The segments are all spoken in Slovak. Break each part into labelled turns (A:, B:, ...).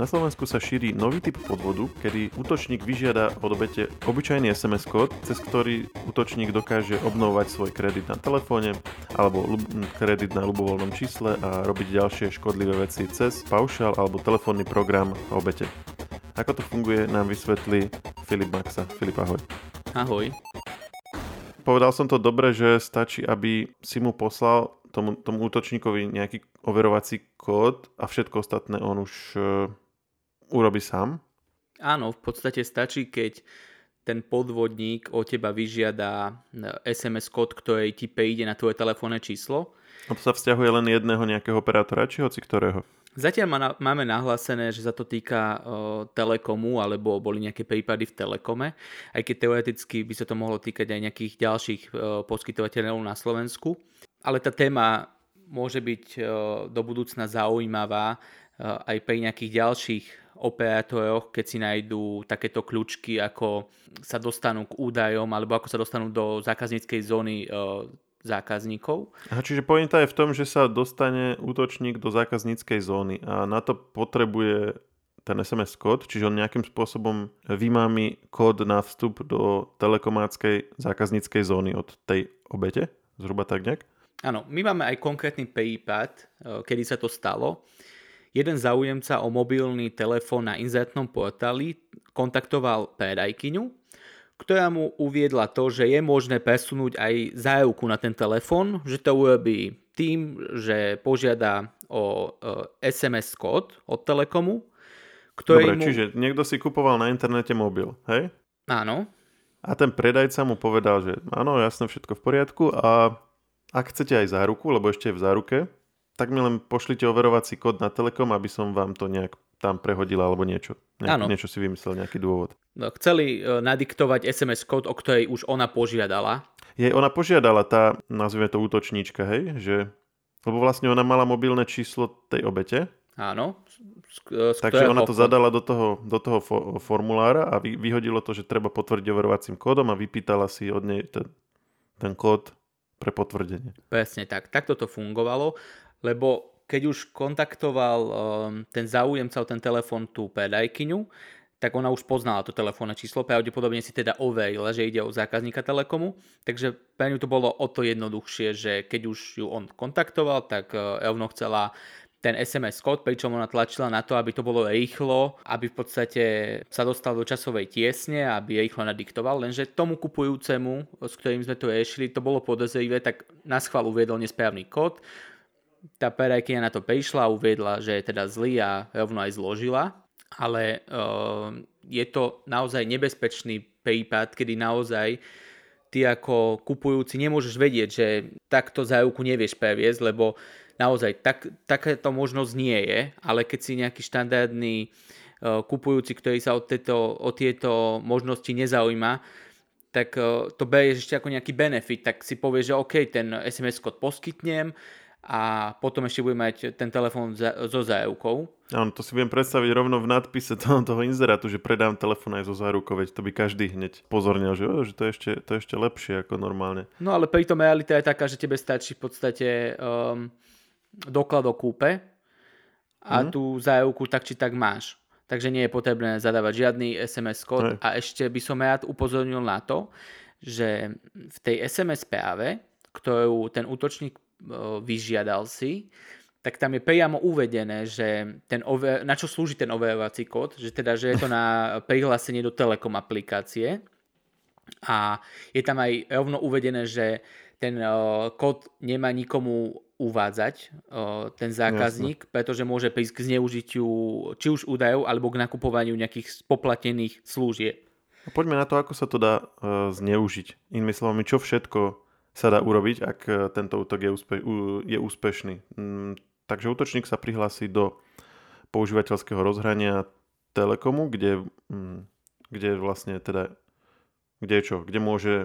A: Na Slovensku sa šíri nový typ podvodu, kedy útočník vyžiada od obete obyčajný SMS kód, cez ktorý útočník dokáže obnovovať svoj kredit na telefóne alebo kredit na ľubovoľnom čísle a robiť ďalšie škodlivé veci cez paušal alebo telefónny program obete. Ako to funguje, nám vysvetlí Filip Maxa. Filip, ahoj.
B: Ahoj.
A: Povedal som to dobre, že stačí, aby si mu poslal tomu, tomu útočníkovi nejaký overovací kód a všetko ostatné on už urobí sám?
B: Áno, v podstate stačí, keď ten podvodník od teba vyžiada SMS e, kód, ktorý ti prejde na tvoje telefónne číslo.
A: A to sa vzťahuje len jedného nejakého operátora, či hoci ktorého?
B: Zatiaľ má, máme nahlásené, že sa to týka o, Telekomu, alebo boli nejaké prípady v Telekome, aj keď teoreticky by sa to mohlo týkať aj nejakých ďalších o, poskytovateľov na Slovensku. Ale tá téma môže byť o, do budúcna zaujímavá o, aj pri nejakých ďalších operátoroch, keď si nájdú takéto kľúčky, ako sa dostanú k údajom, alebo ako sa dostanú do zákazníckej zóny o, zákazníkov.
A: Aha, čiže pointa je v tom, že sa dostane útočník do zákazníckej zóny a na to potrebuje ten SMS kód, čiže on nejakým spôsobom vymámi kód na vstup do telekomáckej zákazníckej zóny od tej obete, zhruba tak nejak?
B: Áno, my máme aj konkrétny prípad, e, kedy sa to stalo. Jeden záujemca o mobilný telefón na inzertnom portáli kontaktoval predajkyňu, ktorá mu uviedla to, že je možné presunúť aj zájavku na ten telefón, že to urobí tým, že požiada o SMS kód od Telekomu,
A: ktorý Dobre, mu... čiže niekto si kupoval na internete mobil, hej?
B: Áno.
A: A ten predajca mu povedal, že áno, jasné, všetko v poriadku a ak chcete aj záruku, lebo ešte je v záruke, tak mi len pošlite overovací kód na Telekom, aby som vám to nejak tam prehodila alebo niečo. Ne, niečo si vymyslel, nejaký dôvod.
B: No, chceli uh, nadiktovať SMS kód, o ktorej už ona požiadala.
A: Je, ona požiadala tá, nazvime to útočníčka, hej, že... Lebo vlastne ona mala mobilné číslo tej obete.
B: Áno.
A: Z, z Takže ona to zadala do toho, do toho fo- formulára a vy, vyhodilo to, že treba potvrdiť overovacím kódom a vypýtala si od nej ten, ten kód pre potvrdenie.
B: Presne tak. Takto to fungovalo, lebo keď už kontaktoval um, ten záujemca o ten telefón tú predajkyňu, tak ona už poznala to telefónne číslo, pravdepodobne si teda overila, že ide o zákazníka Telekomu, takže pre ňu to bolo o to jednoduchšie, že keď už ju on kontaktoval, tak rovno chcela ten SMS kód, pričom ona tlačila na to, aby to bolo rýchlo, aby v podstate sa dostal do časovej tiesne, aby rýchlo nadiktoval, lenže tomu kupujúcemu, s ktorým sme to riešili, to bolo podozrivé, tak na schvál uviedol nesprávny kód, tá perajkyňa na to prišla, uviedla, že je teda zlý a rovno aj zložila, ale uh, je to naozaj nebezpečný prípad, kedy naozaj ty ako kupujúci nemôžeš vedieť, že takto záruku nevieš previesť, lebo naozaj tak, takáto možnosť nie je, ale keď si nejaký štandardný uh, kupujúci, ktorý sa o tieto, o tieto možnosti nezaujíma, tak uh, to berieš ešte ako nejaký benefit, tak si povieš, že OK, ten SMS kód poskytnem, a potom ešte bude mať ten telefón so zárukou.
A: Áno, to si viem predstaviť rovno v nadpise toho, toho inzerátu, že predám telefón aj so zárukou, veď to by každý hneď pozornil, že, že to, je ešte, to je ešte lepšie ako normálne.
B: No ale pritom realita je taká, že tebe stačí v podstate um, doklad o kúpe a mm. tú záruku tak či tak máš. Takže nie je potrebné zadávať žiadny SMS kód a ešte by som rád upozornil na to, že v tej SMS práve, ktorú ten útočník vyžiadal si, tak tam je priamo uvedené, že ten over, na čo slúži ten overovací kód, že teda, že je to na prihlásenie do Telekom aplikácie a je tam aj rovno uvedené, že ten uh, kód nemá nikomu uvádzať uh, ten zákazník, Jasne. pretože môže prísť k zneužitiu či už údajov alebo k nakupovaniu nejakých spoplatených služieb.
A: Poďme na to, ako sa to dá uh, zneužiť. Inými slovami, čo všetko sa dá urobiť, ak e, tento útok je, úspe- je úspešný. Mm, takže útočník sa prihlási do používateľského rozhrania Telekomu, kde, mm, kde vlastne teda, kde čo, kde môže,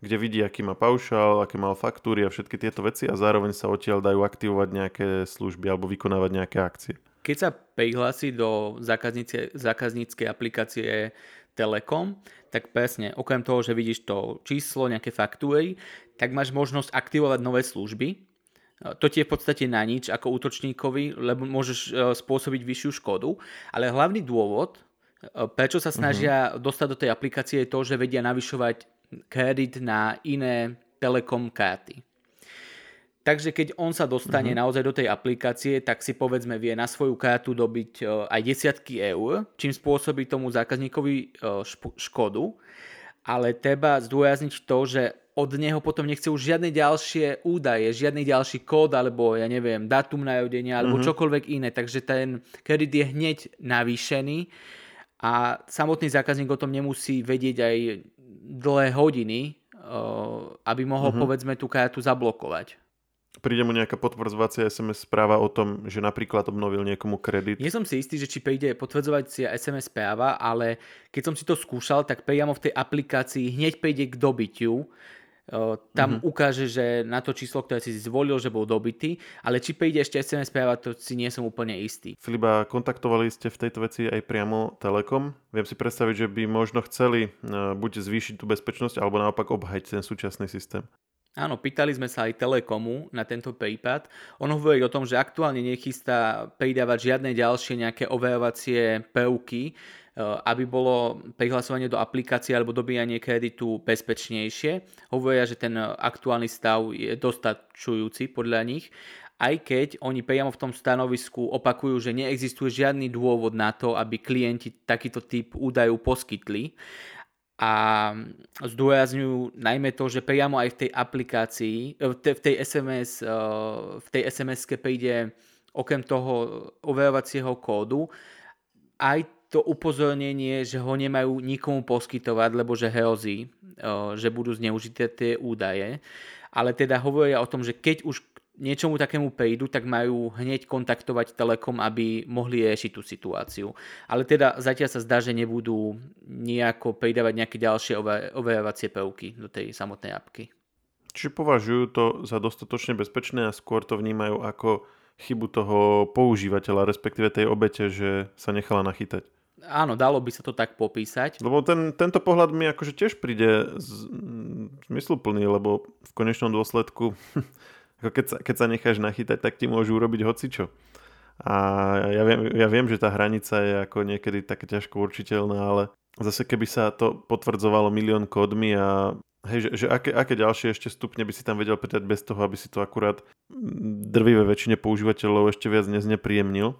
A: kde vidí, aký má paušál, aké mal faktúry a všetky tieto veci a zároveň sa odtiaľ dajú aktivovať nejaké služby alebo vykonávať nejaké akcie.
B: Keď sa prihlási do zákazníckej aplikácie Telekom, tak presne, okrem toho, že vidíš to číslo, nejaké faktúry, tak máš možnosť aktivovať nové služby, to ti je v podstate na nič ako útočníkovi, lebo môžeš e, spôsobiť vyššiu škodu, ale hlavný dôvod, e, prečo sa snažia uh-huh. dostať do tej aplikácie je to, že vedia navyšovať kredit na iné telekom karty. Takže keď on sa dostane uh-huh. naozaj do tej aplikácie, tak si povedzme vie na svoju kartu dobiť aj desiatky eur, čím spôsobí tomu zákazníkovi škodu. Ale treba zdôrazniť to, že od neho potom nechce už žiadne ďalšie údaje, žiadny ďalší kód, alebo ja neviem, datum narodenia, alebo mm-hmm. čokoľvek iné. Takže ten kredit je hneď navýšený a samotný zákazník o tom nemusí vedieť aj dlhé hodiny, aby mohol mm-hmm. povedzme tú kartu zablokovať
A: príde mu nejaká potvrdzovacia SMS správa o tom, že napríklad obnovil niekomu kredit.
B: Nie som si istý, že či príde potvrdzovacia SMS správa, ale keď som si to skúšal, tak priamo v tej aplikácii hneď príde k dobytiu tam mm-hmm. ukáže, že na to číslo, ktoré si zvolil, že bol dobitý, ale či príde ešte SMS správa, to si nie som úplne istý.
A: Filiba, kontaktovali ste v tejto veci aj priamo Telekom. Viem si predstaviť, že by možno chceli buď zvýšiť tú bezpečnosť, alebo naopak obhajiť ten súčasný systém.
B: Áno, pýtali sme sa aj Telekomu na tento prípad. On hovorí o tom, že aktuálne nechystá pridávať žiadne ďalšie nejaké overovacie prvky, Eh, aby bolo prihlasovanie do aplikácie alebo dobíjanie kreditu bezpečnejšie. Hovoria, že ten aktuálny stav je dostačujúci podľa nich, aj keď oni priamo v tom stanovisku opakujú, že neexistuje žiadny dôvod na to, aby klienti takýto typ údajov poskytli a zdôrazňujú najmä to, že priamo aj v tej aplikácii, eh, v tej SMS, eh, v tej SMS-ke príde okrem toho overovacieho kódu aj to upozornenie, že ho nemajú nikomu poskytovať, lebo že hrozí, že budú zneužité tie údaje. Ale teda hovoria o tom, že keď už niečomu takému prídu, tak majú hneď kontaktovať Telekom, aby mohli riešiť tú situáciu. Ale teda zatiaľ sa zdá, že nebudú nejako pridávať nejaké ďalšie overovacie prvky do tej samotnej apky.
A: Čiže považujú to za dostatočne bezpečné a skôr to vnímajú ako chybu toho používateľa, respektíve tej obete, že sa nechala nachytať.
B: Áno, dalo by sa to tak popísať.
A: Lebo ten, tento pohľad mi akože tiež príde z, zmysluplný, lebo v konečnom dôsledku, ako keď, sa, keď sa necháš nachytať, tak ti môžu urobiť hocičo. A ja viem, ja viem, že tá hranica je ako niekedy také ťažko určiteľná, ale zase keby sa to potvrdzovalo milión kódmi a hej, že, že aké, aké ďalšie ešte stupne by si tam vedel pridať bez toho, aby si to akurát drvivé väčšine používateľov ešte viac neznepríjemnil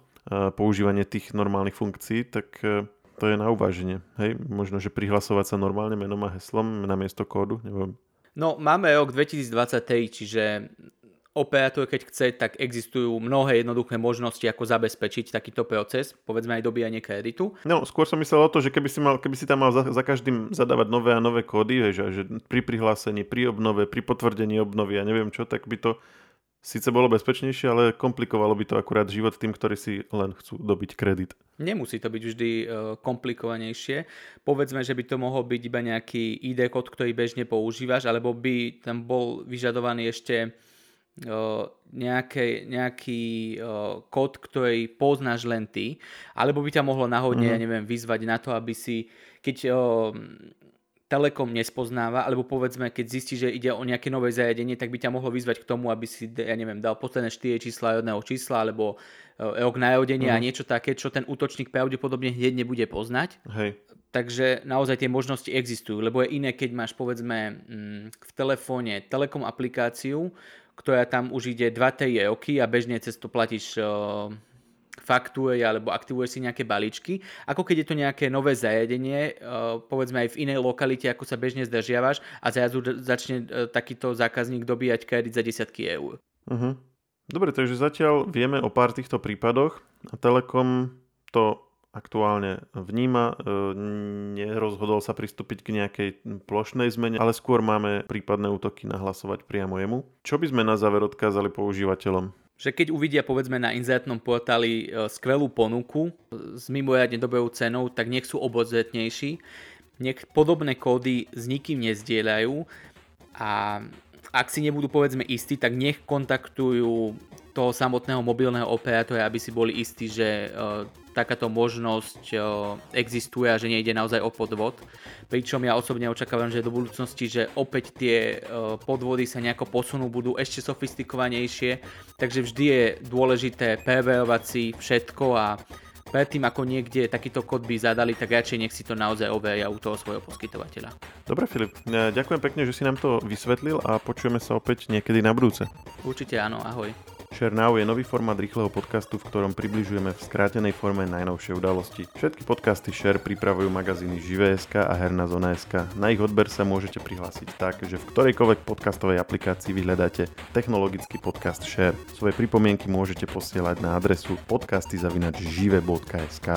A: používanie tých normálnych funkcií, tak e, to je na uváženie. Hej, možno, že prihlasovať sa normálne menom a heslom na miesto kódu, neviem.
B: No, máme rok 2023, čiže operátor, keď chce, tak existujú mnohé jednoduché možnosti, ako zabezpečiť takýto proces, povedzme aj dobíjanie kreditu.
A: No, skôr som myslel o to, že keby si, mal, keby si tam mal za, za každým zadávať nové a nové kódy, že, že pri prihlásení, pri obnove, pri potvrdení obnovy a neviem čo, tak by to síce bolo bezpečnejšie, ale komplikovalo by to akurát život tým, ktorí si len chcú dobiť kredit.
B: Nemusí to byť vždy uh, komplikovanejšie. Povedzme, že by to mohol byť iba nejaký ID kód, ktorý bežne používaš, alebo by tam bol vyžadovaný ešte nejaké, nejaký uh, kód, ktorý poznáš len ty, alebo by ťa mohlo náhodne, mm. ja neviem, vyzvať na to, aby si, keď uh, Telekom nespoznáva, alebo povedzme, keď zistí, že ide o nejaké nové zariadenie, tak by ťa mohlo vyzvať k tomu, aby si, ja neviem, dal posledné 4 čísla jedného čísla, alebo e, rok narodenia mm. a mhm. niečo také, čo ten útočník pravdepodobne hneď nebude poznať.
A: Hej.
B: Takže naozaj tie možnosti existujú, lebo je iné, keď máš povedzme mm, v telefóne Telekom aplikáciu, ktorá tam už ide 2-3 roky a bežne cez to platíš faktúre alebo aktivuje si nejaké balíčky, ako keď je to nejaké nové zariadenie, povedzme aj v inej lokalite, ako sa bežne zdržiavaš a zrazu začne eh, takýto zákazník dobíjať kredit za desiatky eur.
A: Uh-huh. Dobre, takže zatiaľ vieme o pár týchto prípadoch a Telekom to aktuálne vníma, eh, nerozhodol sa pristúpiť k nejakej plošnej zmene, ale skôr máme prípadné útoky nahlasovať priamo jemu. Čo by sme na záver odkázali používateľom?
B: že keď uvidia povedzme na inzertnom portáli e, skvelú ponuku s mimoriadne dobrou cenou, tak nech sú obozretnejší, nech podobné kódy s nikým nezdieľajú a ak si nebudú povedzme istí, tak nech kontaktujú toho samotného mobilného operátora, aby si boli istí, že e, takáto možnosť existuje a že nejde naozaj o podvod. Pričom ja osobne očakávam, že do budúcnosti, že opäť tie podvody sa nejako posunú, budú ešte sofistikovanejšie, takže vždy je dôležité PVovať si všetko a predtým ako niekde takýto kód by zadali, tak radšej nech si to naozaj overia u toho svojho poskytovateľa.
A: Dobre Filip, e, ďakujem pekne, že si nám to vysvetlil a počujeme sa opäť niekedy na budúce.
B: Určite áno, ahoj.
A: Share Now je nový formát rýchleho podcastu, v ktorom približujeme v skrátenej forme najnovšie udalosti. Všetky podcasty Share pripravujú magazíny Živé.sk a Herná zona.sk. Na ich odber sa môžete prihlásiť tak, že v ktorejkoľvek podcastovej aplikácii vyhľadáte technologický podcast Share. Svoje pripomienky môžete posielať na adresu podcasty.žive.sk.